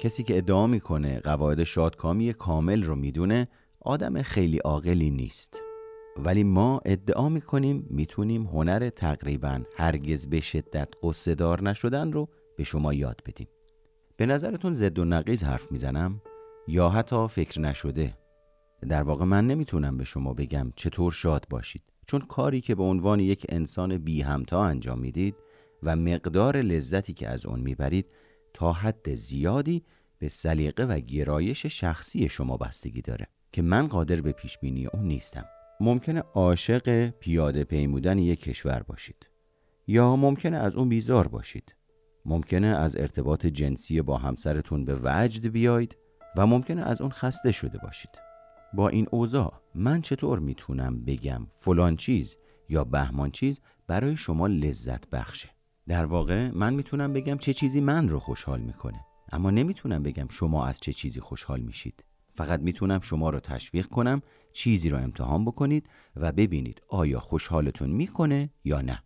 کسی که ادعا می‌کنه قواعد شادکامی کامل رو می‌دونه آدم خیلی عاقلی نیست. ولی ما ادعا می‌کنیم می‌تونیم هنر تقریبا هرگز به شدت قصه دار نشدن رو به شما یاد بدیم. به نظرتون زد و نقیز حرف می‌زنم؟ یا حتی فکر نشده؟ در واقع من نمی‌تونم به شما بگم چطور شاد باشید. چون کاری که به عنوان یک انسان بی همتا انجام می‌دید و مقدار لذتی که از اون می‌برید تا حد زیادی به سلیقه و گرایش شخصی شما بستگی داره که من قادر به پیش بینی اون نیستم. ممکنه عاشق پیاده پیمودن یک کشور باشید یا ممکنه از اون بیزار باشید. ممکنه از ارتباط جنسی با همسرتون به وجد بیاید و ممکنه از اون خسته شده باشید. با این اوضاع من چطور می‌تونم بگم فلان چیز یا بهمان چیز برای شما لذت بخشه؟ در واقع من می‌تونم بگم چه چیزی من رو خوشحال می‌کنه اما نمی‌تونم بگم شما از چه چیزی خوشحال میشید. فقط می‌تونم شما رو تشویق کنم چیزی رو امتحان بکنید و ببینید آیا خوشحالتون می‌کنه یا نه.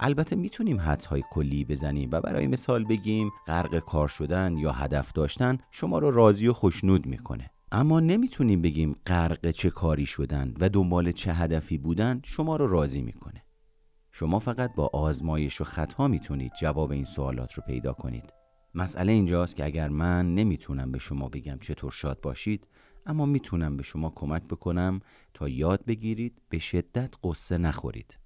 البته می‌تونیم حدسهای کلی بزنیم و برای مثال بگیم غرق کار شدن یا هدف داشتن شما رو راضی و خوشنود می‌کنه. اما نمی‌تونیم بگیم غرق چه کاری شدن و دنبال چه هدفی بودن شما رو راضی می‌کنه. شما فقط با آزمایش و خطا می‌تونید جواب این سوالات رو پیدا کنید مسئله اینجاست که اگر من نمی‌تونم به شما بگم چطور شاد باشید اما می‌تونم به شما کمک بکنم تا یاد بگیرید به شدت قصه نخورید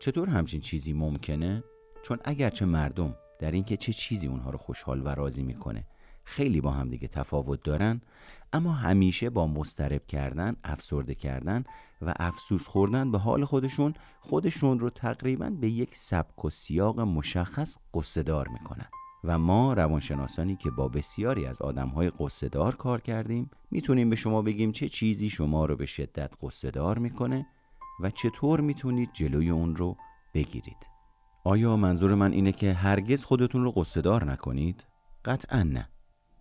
چطور همچین چیزی ممکنه؟ چون اگرچه مردم در اینکه چه چیزی اونها رو خوشحال و راضی می‌کنه خیلی با هم دیگه تفاوت دارن اما همیشه با مسترب کردن، افسرده کردن و افسوس خوردن به حال خودشون خودشون رو تقریبا به یک سبک و سیاق مشخص قصه دار می‌کنن. و ما روانشناسانی که با بسیاری از آدمهای قصدار کار کردیم می‌تونیم به شما بگیم چه چیزی شما رو به شدت قصدار می‌کنه و چطور می‌تونید جلوی اون رو بگیرید. آیا منظور من اینه که هرگز خودتون رو قصدار نکنید؟ قطعا نه.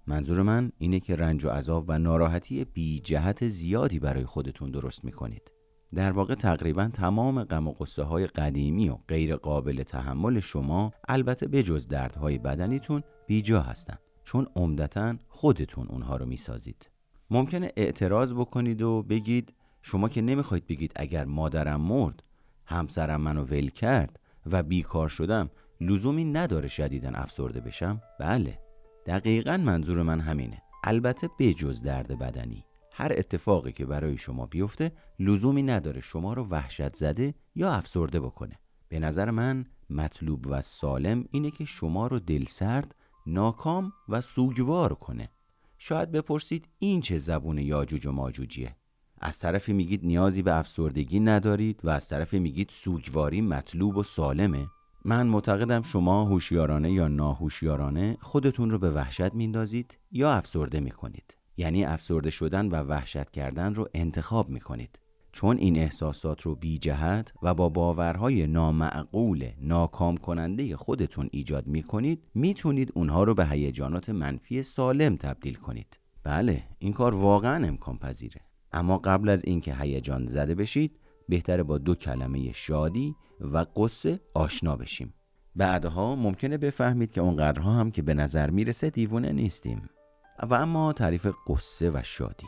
منظور من اینه که رنج و عذاب و ناراحتی بی جهت زیادی برای خودتون درست می‌کنید. در واقع تقریبا تمام غم و قصه های قدیمی و غیر قابل تحمل شما البته بجز دردهای بدنیتون بیجا هستند چون عمدتا خودتون اونها رو می‌سازید. ممکنه اعتراض بکنید و بگید شما که نمی‌خواید بگید اگر مادرم مرد همسرم منو ول کرد و بیکار شدم لزومی نداره شدیدن افسرده بشم؟ بله. دقیقا منظور من همینه. البته بجز درد بدنی. هر اتفاقی که برای شما بیفته لزومی نداره شما رو وحشت زده یا افسرده بکنه. به نظر من مطلوب و سالم اینه که شما رو دلسرد ناکام و سوگوار کنه. شاید بپرسید این چه زبون یاجوج و ماجوجیه؟ از طرفی میگید نیازی به افسردگی ندارید و از طرفی میگید سوگواری مطلوب و سالمه. من معتقدم شما هوشیارانه یا ناهوشیارانه خودتون رو به وحشت میندازید یا افسرده می‌کنید. یعنی افسرده شدن و وحشت کردن رو انتخاب می کنید چون این احساسات رو بی جهت و با باورهای نامعقول ناکام کننده خودتون ایجاد می کنید می‌تونید اونها رو به هیجانات منفی سالم تبدیل کنید. بله این کار واقعا امکان پذیره. اما قبل از اینکه هیجان زده بشید بهتره با دو کلمه شادی و قصه آشنا بشیم. بعدها ممکنه بفهمید که اونقدرها هم که به نظر می‌رسه دیوونه نیستیم. و اما تعریف قصه و شادی.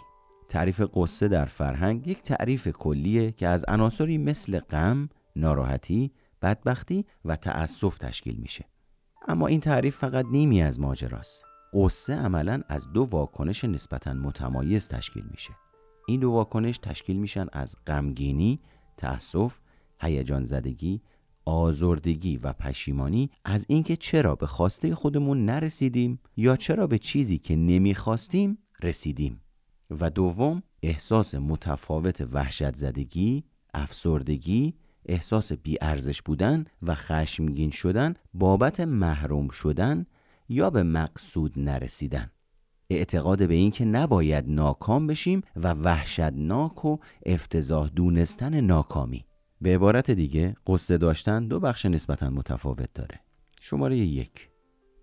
تعریف قصه در فرهنگ یک تعریف کلیه که از عناصری مثل غم، ناراحتی، بدبختی و تأسف تشکیل میشه. اما این تعریف فقط نیمی از ماجراست. قصه عملا از دو واکنش نسبتا متمایز تشکیل میشه. این دو واکنش تشکیل میشن از غمگینی، تأسف، هیجان زدگی آزردگی و پشیمانی از اینکه چرا به خواسته خودمون نرسیدیم یا چرا به چیزی که نمی‌خواستیم رسیدیم. و دوم احساس متفاوت وحشت زدگی، افسردگی، احساس بیارزش بودن و خشمگین شدن بابت محروم شدن یا به مقصود نرسیدن. اعتقاد به اینکه نباید ناکام بشیم و وحشتناک و افتضاح دونستن ناکامی. به عبارت دیگه قصه داشتن دو بخش نسبتا متفاوت داره. شماره یک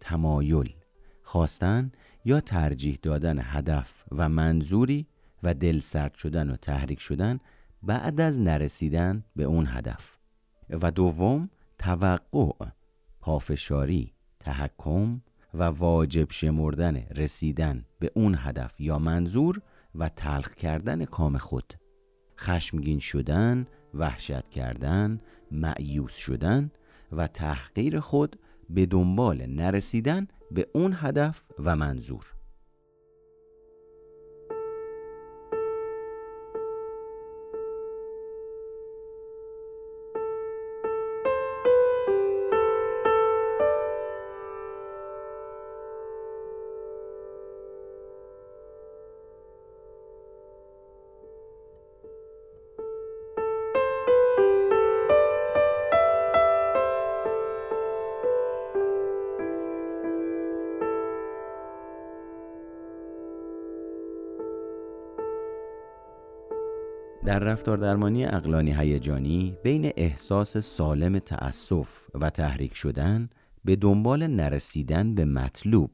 تمایل خواستن یا ترجیح دادن هدف و منظوری و دل سرد شدن و تحریک شدن بعد از نرسیدن به اون هدف. و دوم توقع پافشاری تحکم و واجب شمردن رسیدن به اون هدف یا منظور و تلخ کردن کام خود. خشمگین شدن وحشت کردن معیوس شدن و تحقیر خود به دنبال نرسیدن به اون هدف و منظور. در رفتار درمانی اقلانی هیجانی بین احساس سالم تأسف و تحریک شدن به دنبال نرسیدن به مطلوب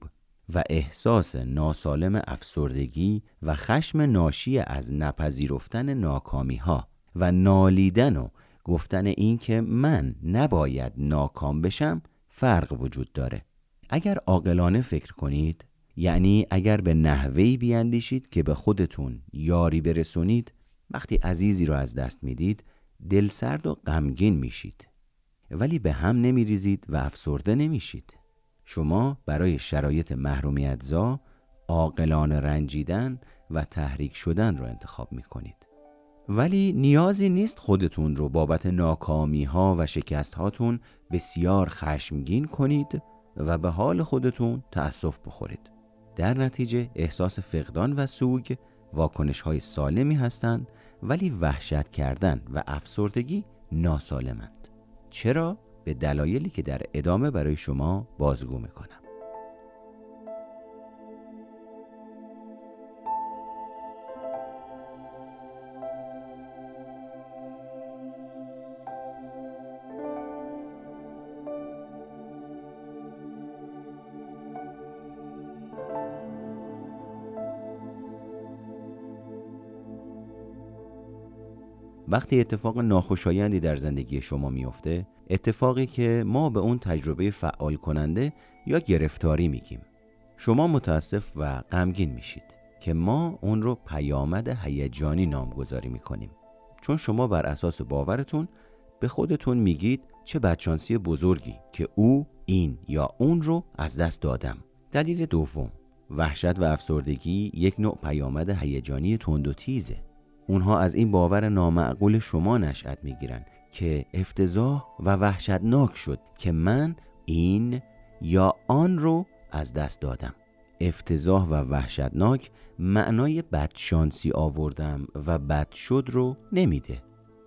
و احساس ناسالم افسردگی و خشم ناشی از نپذیرفتن ناکامی ها و نالیدن و گفتن این که من نباید ناکام بشم فرق وجود داره. اگر عاقلانه فکر کنید یعنی اگر به نحوهی بیاندیشید که به خودتون یاری برسونید وقتی عزیزی را از دست می‌دید دلسرد و غمگین میشید ولی به هم نمیریزید و افسرده نمیشید شما برای شرایط محرومیت زا عاقلانه رنجیدن و تحریک شدن را انتخاب می کنید. ولی نیازی نیست خودتون رو بابت ناکامی ها و شکست هاتون بسیار خشمگین کنید و به حال خودتون تأسف بخورید. در نتیجه احساس فقدان و سوگ واکنش های سالمی هستند ولی وحشت کردن و افسردگی ناسالمند چرا؟ به دلایلی که در ادامه برای شما بازگو می‌کنم وقتی اتفاق ناخوشایندی در زندگی شما میافته اتفاقی که ما به اون تجربه فعال کننده یا گرفتاری میگیم. شما متاسف و غمگین میشید که ما اون رو پیامد هیجانی نامگذاری می‌کنیم. چون شما بر اساس باورتون به خودتون میگید چه بدشانسی بزرگی که او این یا اون رو از دست دادم. دلیل دوم وحشت و افسردگی یک نوع پیامد هیجانی تند و تیزه. اونها از این باور نامعقول شما نشأت می‌گیرن که افتضاح و وحشتناک شد که من این یا آن رو از دست دادم. افتضاح و وحشتناک معنای بدشانسی آوردم و بد شد رو نمیده.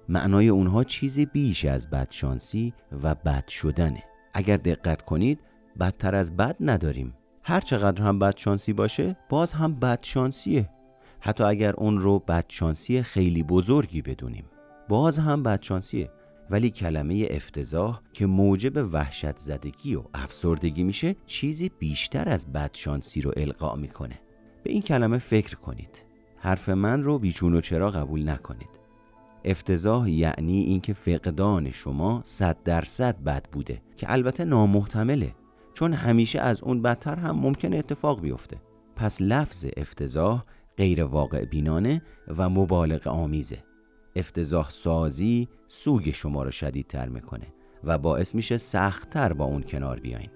معنای اونها چیزی بیش از بدشانسی و بد شدنه. اگر دقت کنید بدتر از بد نداریم. هر چقدر هم بدشانسی باشه باز هم بدشانسیه. حتی اگر اون رو بدشانسی خیلی بزرگی بدونیم. باز هم بدشانسیه. ولی کلمه افتضاح که موجب وحشت زدگی و افسردگی میشه چیزی بیشتر از بدشانسی رو القا می‌کنه. به این کلمه فکر کنید. حرف من رو بیچون و چرا قبول نکنید. افتضاح یعنی اینکه فقدان شما صد درصد بد بوده که البته نامحتمله. چون همیشه از اون بدتر هم ممکن اتفاق بیفته. پس لفظ افتضاح غیر واقع بینانه و مبالغ آمیزه. افتضاح سازی سوگ شما رو شدیدتر می‌کنه و باعث میشه سختتر با اون کنار بیاین.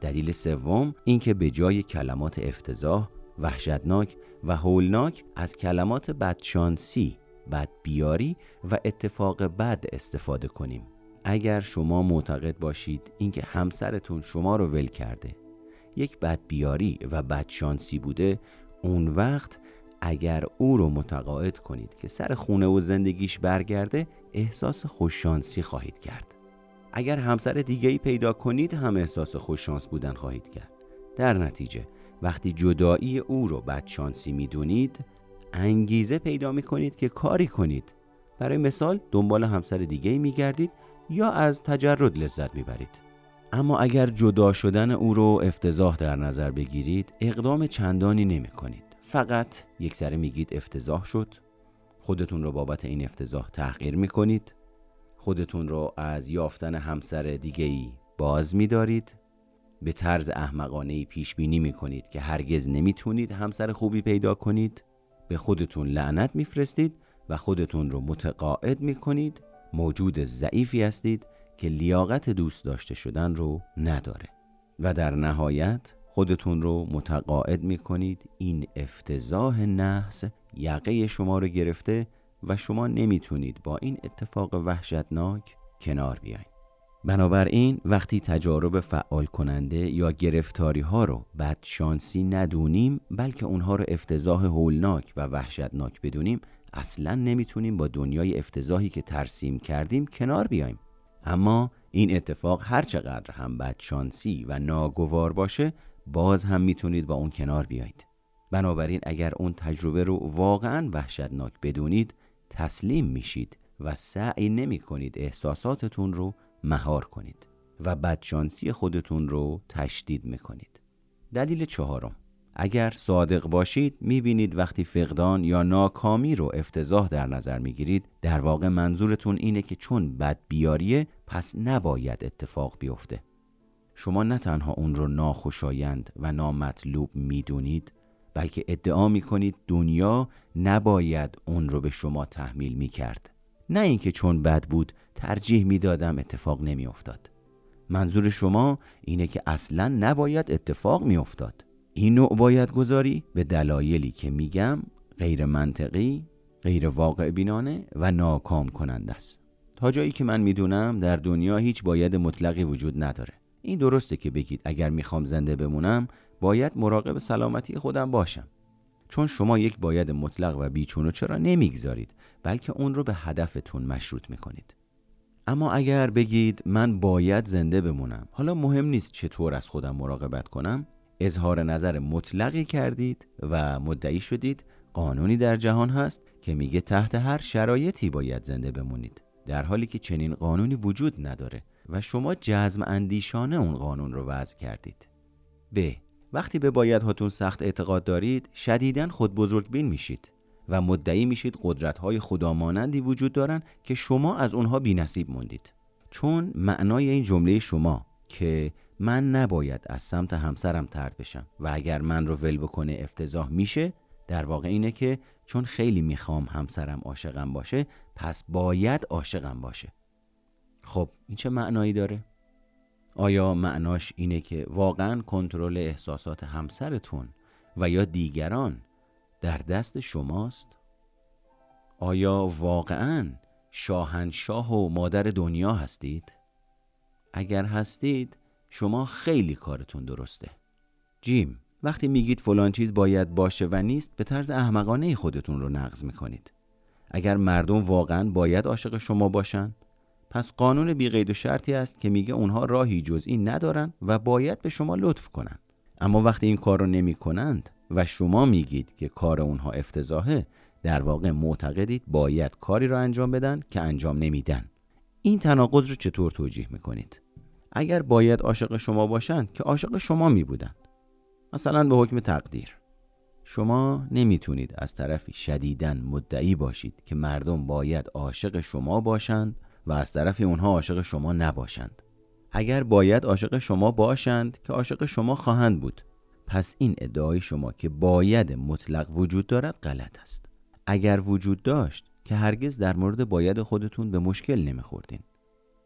دلیل سوم اینکه به جای کلمات افتضاح وحشتناک و هولناک از کلمات بدشانسی بدبیاری و اتفاق بد استفاده کنیم. اگر شما معتقد باشید اینکه همسرتون شما رو ول کرده یک بدبیاری و بدشانسی بوده اون وقت اگر او رو متقاعد کنید که سر خونه و زندگیش برگرده احساس خوششانسی خواهید کرد. اگر همسر دیگه ای پیدا کنید هم احساس خوششانس بودن خواهید کرد. در نتیجه وقتی جدایی او رو بدشانسی می‌دونید انگیزه پیدا می کنید که کاری کنید. برای مثال دنبال همسر دیگه ای گردید یا از تجرد لذت می برید اما اگر جدا شدن او رو افتضاح در نظر بگیرید اقدام چندانی نمی کنید. فقط یک سره میگید افتضاح شد. خودتون رو بابت این افتضاح تحقیر می کنید. خودتون رو از یافتن همسر دیگه ای باز می دارید. به طرز احمقانه پیش بینی می کنید که هرگز نمی‌تونید همسر خوبی پیدا کنید. به خودتون لعنت میفرستید و خودتون رو متقاعد می کنید. موجود ضعیفی هستید که لیاقت دوست داشته شدن رو نداره. و در نهایت خودتون رو متقاعد می کنید این افتضاح نحس یقه شما رو گرفته و شما نمی‌تونید با این اتفاق وحشتناک کنار بیاین. بنابراین وقتی تجارب فعال کننده یا گرفتاری ها رو بد شانسی ندونیم بلکه اونها رو افتضاح هولناک و وحشتناک بدونیم اصلا نمی‌تونیم با دنیای افتضاحی که ترسیم کردیم کنار بیایم. اما این اتفاق هر چقدر هم بد شانسی و ناگوار باشه باز هم می‌تونید با اون کنار بیایید. بنابراین اگر اون تجربه رو واقعا وحشتناک بدونید تسلیم میشید و سعی نمی کنید احساساتتون رو مهار کنید و بدشانسی خودتون رو تشدید می‌کنید. دلیل چهارم. اگر صادق باشید می‌بینید وقتی فقدان یا ناکامی رو افتضاح در نظر می‌گیرید در واقع منظورتون اینه که چون بد بیاریه پس نباید اتفاق بیفته. شما نه تنها اون رو ناخوشایند و نامطلوب می‌دونید بلکه ادعا می‌کنید دنیا نباید اون رو به شما تحمیل می‌کرد. نه اینکه چون بد بود ترجیح می‌دادم اتفاق نمیافتاد. منظور شما اینه که اصلا نباید اتفاق میافتاد. این نوع باید گذاری به دلایلی که میگم غیر منطقی غیر واقع بینانه و ناکام کننده است. تا جایی که من می‌دونم در دنیا هیچ باید مطلقی وجود نداره. این درسته که بگید اگر می‌خوام زنده بمونم باید مراقب سلامتی خودم باشم. چون شما یک باید مطلق و بیچون و چرا نمی‌گذارید بلکه اون رو به هدفتون مشروط می‌کنید. اما اگر بگید من باید زنده بمونم حالا مهم نیست چطور از خودم مراقبت کنم اظهار نظر مطلقی کردید و مدعی شدید قانونی در جهان هست که میگه تحت هر شرایطی باید زنده بمونید. در حالی که چنین قانونی وجود نداره و شما جزم اندیشانه اون قانون رو وضع کردید. ب. وقتی به باید هاتون سخت اعتقاد دارید شدیداً خود بزرگ بین میشید و مدعی میشید قدرت های خدامانندی وجود دارن که شما از اونها بی نصیب موندید. چون معنای این جمله شما که من نباید از سمت همسرم ترد بشم و اگر من رو ول بکنه افتضاح میشه در واقع اینه که چون خیلی می‌خوام همسرم عاشقم باشه پس باید عاشقم باشه خب این چه معنایی داره؟ آیا معناش اینه که واقعا کنترل احساسات همسرتون و یا دیگران در دست شماست؟ آیا واقعا شاهنشاه و مادر دنیا هستید؟ اگر هستید شما خیلی کارتون درسته جیم وقتی میگید فلان چیز باید باشه و نیست به طرز احمقانه خودتون رو نقض می‌کنید اگر مردم واقعا باید عاشق شما باشن پس قانون بیقید و شرطی است که میگه اونها راهی جز این ندارن و باید به شما لطف کنن. اما وقتی این کار رو نمی کنند و شما میگید که کار اونها افتضاحه در واقع معتقدید باید کاری را انجام بدن که انجام نمیدن. این تناقض رو چطور توجیه می‌کنید؟ اگر باید عاشق شما باشند که عاشق شما می بودند مثلا به حکم تقدیر. شما نمی‌تونید از طرفی شدیدن مدعی باشید که مردم باید عاشق شما باشند و از طرفی اونها عاشق شما نباشند. اگر باید عاشق شما باشند که عاشق شما خواهند بود. پس این ادعای شما که باید مطلق وجود دارد غلط است. اگر وجود داشت که هرگز در مورد باید خودتون به مشکل نمیخوردین.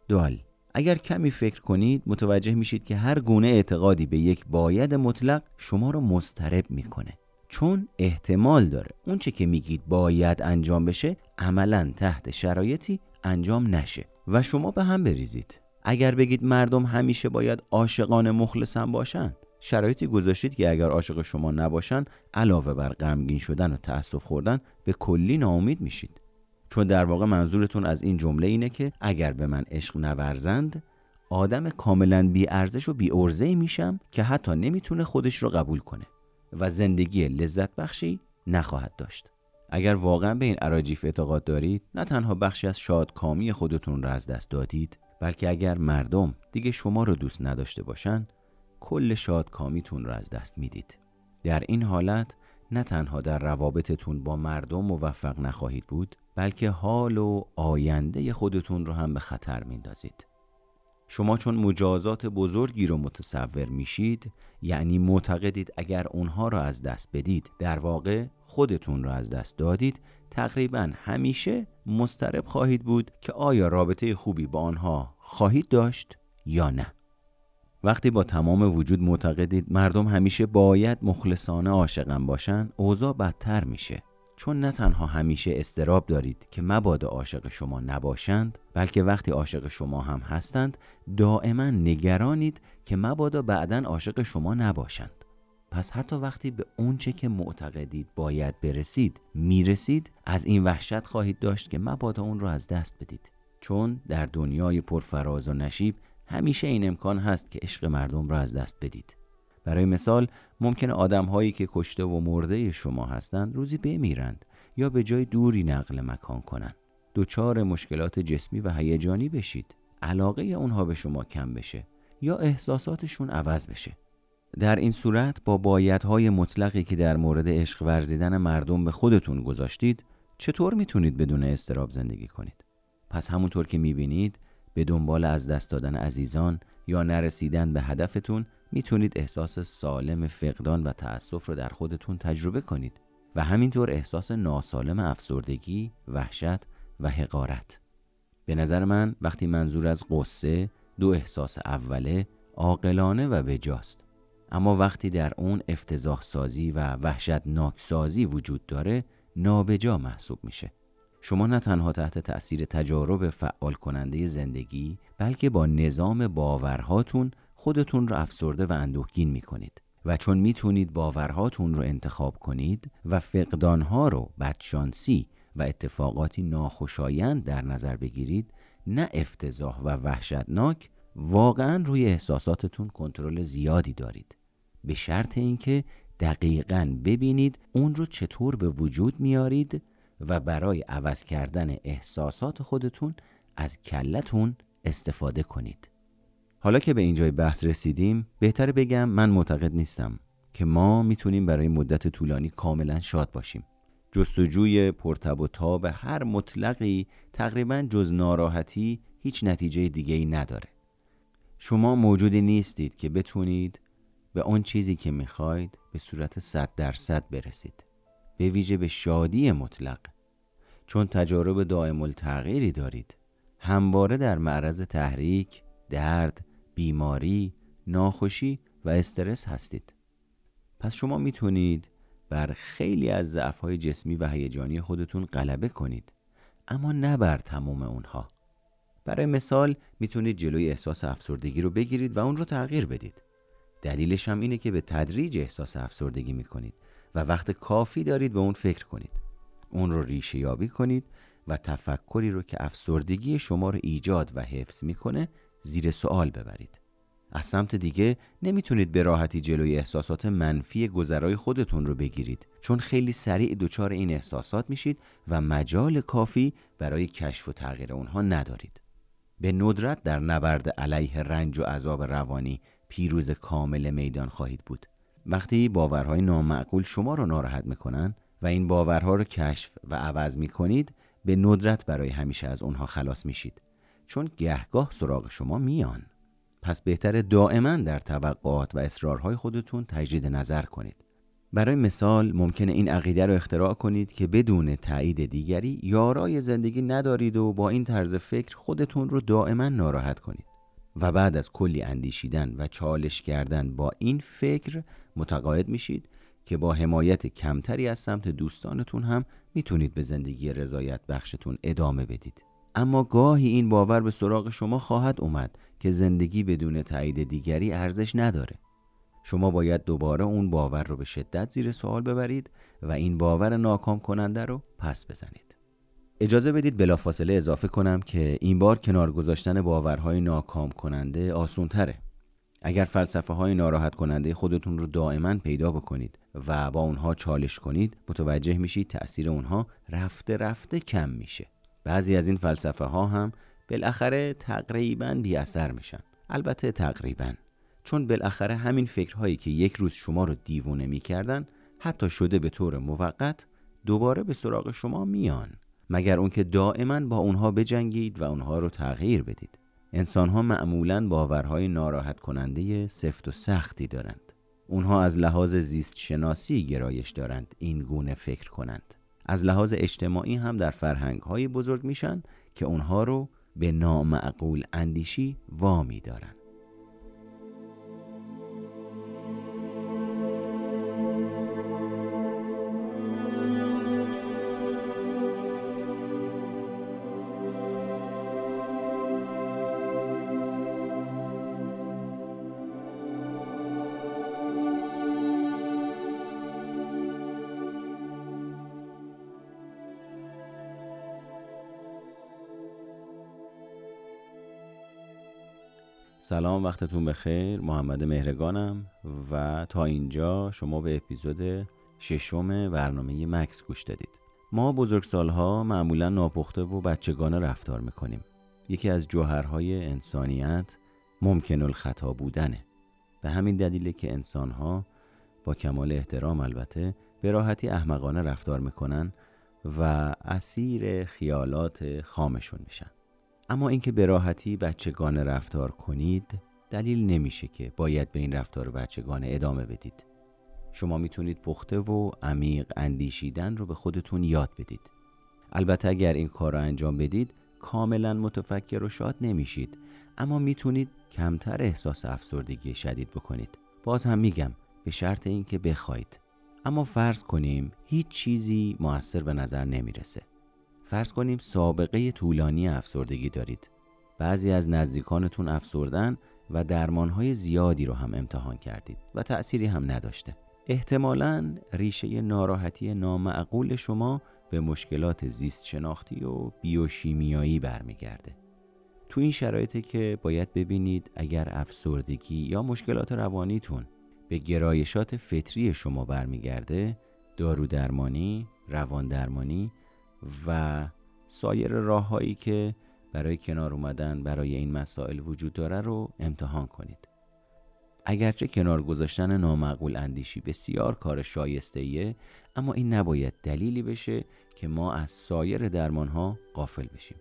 دوال اگر کمی فکر کنید متوجه میشید که هر گونه اعتقادی به یک باید مطلق شما رو مسترب می‌کنه. چون احتمال داره. اونچه که میگید باید انجام بشه عملا تحت شرایطی انجام نشه. و شما به هم بریزید. اگر بگید مردم همیشه باید عاشقان مخلصم باشن شرایطی گذاشتید که اگر عاشق شما نباشن علاوه بر غمگین شدن و تأسف خوردن به کلی ناامید میشید. چون در واقع منظورتون از این جمله اینه که اگر به من عشق نورزند آدم کاملا بی ارزش و بی ارزه میشم که حتی نمی‌تونه خودش رو قبول کنه. و زندگی لذت بخشی نخواهد داشت. اگر واقعا به این عراجیف اعتقاد دارید نه تنها بخشی از شادکامی خودتون را از دست دادید بلکه اگر مردم دیگه شما رو دوست نداشته باشن کل شادکامیتون را از دست می‌دید. در این حالت نه تنها در روابطتون با مردم موفق نخواهید بود بلکه حال و آینده خودتون رو هم به خطر میندازید. شما چون مجازات بزرگی رو متصور میشید یعنی معتقدید اگر اونها را از دست بدید در واقع خودتون را از دست دادید تقریبا همیشه مسترب خواهید بود که آیا رابطه خوبی با آنها خواهید داشت یا نه. وقتی با تمام وجود معتقدید مردم همیشه باید مخلصانه عاشقم باشن اوضاع بدتر میشه. چون نه تنها همیشه استراب دارید که مبادا عاشق شما نباشند بلکه وقتی عاشق شما هم هستند دائما نگرانید که مبادا بعدا عاشق شما نباشند. پس حتی وقتی به اونچه که معتقدید باید برسید می‌رسید از این وحشت خواهید داشت که مبادا اون رو از دست بدید. چون در دنیای پرفراز و نشیب همیشه این امکان هست که عشق مردم را از دست بدید. برای مثال ممکن آدم هایی که کشته و مرده شما هستند روزی بمیرند یا به جای دوری نقل مکان کنند. دچار مشکلات جسمی و هیجانی بشید. علاقه اونها به شما کم بشه یا احساساتشون عوض بشه. در این صورت با بایدهای مطلقی که در مورد عشق ورزیدن مردم به خودتون گذاشتید چطور می‌تونید بدون استراب زندگی کنید؟ پس همونطور که می‌بینید به دنبال از دست دادن عزیزان یا نرسیدن به هدفتون می‌تونید احساس سالم فقدان و تأسف رو در خودتون تجربه کنید و همینطور احساس ناسالم افسردگی، وحشت و حقارت. به نظر من وقتی منظور از قصه دو احساس اوله عاقلانه و بجاست اما وقتی در اون افتضاح سازی و وحشتناک سازی وجود داره نابجا محسوب میشه شما نه تنها تحت تأثیر تجارب فعال کننده زندگی بلکه با نظام باورهاتون خودتون رو افسرده و اندوهگین می کنید و چون می‌تونید باورهاتون رو انتخاب کنید و فقدانها رو بدشانسی و اتفاقاتی ناخوشایند در نظر بگیرید نه افتضاح و وحشتناک واقعا روی احساساتتون کنترل زیادی دارید. به شرط اینکه دقیقا ببینید اون رو چطور به وجود میارید و برای عوض کردن احساسات خودتون از کلتون استفاده کنید. حالا که به اینجای بحث رسیدیم بهتره بگم من معتقد نیستم که ما می‌تونیم برای مدت طولانی کاملا شاد باشیم. جستجوی پرتب و تاب هر مطلقی تقریبا جز ناراحتی هیچ نتیجه دیگه ای نداره. شما موجودی نیستید که بتونید به آن چیزی که می‌خواید به صورت صد درصد برسید. به ویژه به شادی مطلق. چون تجارب دائم التغییری دارید. همواره در معرض تحریک، درد، بیماری، ناخوشی و استرس هستید. پس شما می‌تونید بر خیلی از ضعف‌های جسمی و هیجانی خودتون غلبه کنید اما نه بر تمام اونها. برای مثال می‌تونید جلوی احساس افسردگی رو بگیرید و اون رو تغییر بدید. دلیلش هم اینه که به تدریج احساس افسردگی می‌کنید و وقت کافی دارید به اون فکر کنید. اون رو ریشه یابی کنید و تفکری رو که افسردگی شما رو ایجاد و حفظ می‌کنه زیر سوال ببرید. از سمت دیگه نمی‌تونید به راحتی جلوی احساسات منفی گذرای خودتون رو بگیرید. چون خیلی سریع دچار این احساسات میشید و مجال کافی برای کشف و تغییر اونها ندارید. به ندرت در نبرد علیه رنج و عذاب روانی پیروز کامل میدان خواهید بود. وقتی باورهای نامعقول شما رو ناراحت می‌کنن و این باورها رو کشف و عوض می‌کنید به ندرت برای همیشه از اونها خلاص میشید. چون گهگاه سراغ شما میان. پس بهتر دائما در توقعات و اصرارهای خودتون تجدید نظر کنید. برای مثال ممکنه این عقیده رو اختراع کنید که بدون تایید دیگری یارای زندگی ندارید و با این طرز فکر خودتون رو دائما ناراحت کنید. و بعد از کلی اندیشیدن و چالش کردن با این فکر متقاعد میشید که با حمایت کمتری از سمت دوستانتون هم می‌تونید به زندگی رضایت بخشتون ادامه بدید. اما گاهی این باور به سراغ شما خواهد اومد که زندگی بدون تایید دیگری ارزش نداره. شما باید دوباره اون باور رو به شدت زیر سوال ببرید و این باور ناکام کننده رو پس بزنید. اجازه بدید بلافاصله اضافه کنم که این بار کنار گذاشتن باورهای ناکام کننده آسون تره اگر فلسفه های ناراحت کننده خودتون رو دائما پیدا بکنید و با اونها چالش کنید متوجه میشید تأثیر اونها رفته رفته کم میشه. بعضی از این فلسفه ها هم بالاخره تقریبا بی اثر میشن. البته تقریبا. چون بالاخره همین فکرهایی که یک روز شما رو دیوونه می‌کردن حتی شده به طور موقت دوباره به سراغ شما میان. مگر اون که دائما با اونها بجنگید و اونها رو تغییر بدید. انسان ها معمولا باورهای ناراحت کننده سفت و سختی دارند. اونها از لحاظ زیست شناسی گرایش دارند این گونه فکر کنند. از لحاظ اجتماعی هم در فرهنگ های بزرگ میشن که اونها رو به نامعقول اندیشی وامی دارند سلام وقتتون بخیر. محمد مهرگانم و تا اینجا شما به اپیزود ششم برنامه مکس گوش دادید. ما بزرگسالها معمولا ناپخته و بچگانه رفتار می‌کنیم. یکی از جوهرهای انسانیت ممکن الخطا بودنه. به همین دلیله که انسانها با کمال احترام البته به راحتی احمقانه رفتار می‌کنن و اسیر خیالات خامشون میشن. اما اینکه به راحتی بچگانه رفتار کنید دلیل نمیشه که باید به این رفتار بچگانه ادامه بدید. شما می‌تونید پخته و عمیق اندیشیدن رو به خودتون یاد بدید. البته اگر این کار رو انجام بدید کاملا متفکر و شاد نمیشید. اما می‌تونید کمتر احساس افسردگی شدید بکنید. باز هم میگم به شرط اینکه بخواید. اما فرض کنیم هیچ چیزی موثر به نظر نمی‌رسه. فرض کنیم سابقه طولانی افسردگی دارید. بعضی از نزدیکانتون افسردن و درمانهای زیادی رو هم امتحان کردید و تأثیری هم نداشته. احتمالا ریشه ناراحتی نامعقول شما به مشکلات زیست شناختی و بیوشیمیایی برمیگرده. تو این شرایطی که باید ببینید اگر افسردگی یا مشکلات روانیتون به گرایشات فطری شما برمیگرده دارو درمانی، روان درمانی و سایر راههایی که برای کنار اومدن برای این مسائل وجود داره رو امتحان کنید. اگرچه کنار گذاشتن نامعقول اندیشی بسیار کار شایسته اما این نباید دلیلی بشه که ما از سایر درمان ها غافل بشیم.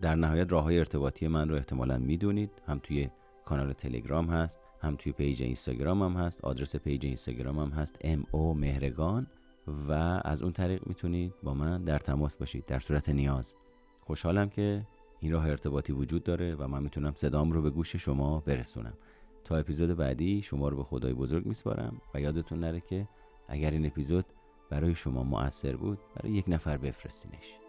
در نهایت راه های ارتباطی من رو احتمالا می‌دونید. هم توی کانال تلگرام هست هم توی پیج اینستاگرام هم هست. آدرس پیج اینستاگرام هم هست M O مهرگان. و از اون طریق می‌تونید با من در تماس باشید در صورت نیاز. خوشحالم که این راه ارتباطی وجود داره و من می‌تونم صدام رو به گوش شما برسونم. تا اپیزود بعدی شما رو به خدای بزرگ میسپارم و یادتون نره که اگر این اپیزود برای شما مؤثر بود برای یک نفر بفرستینش.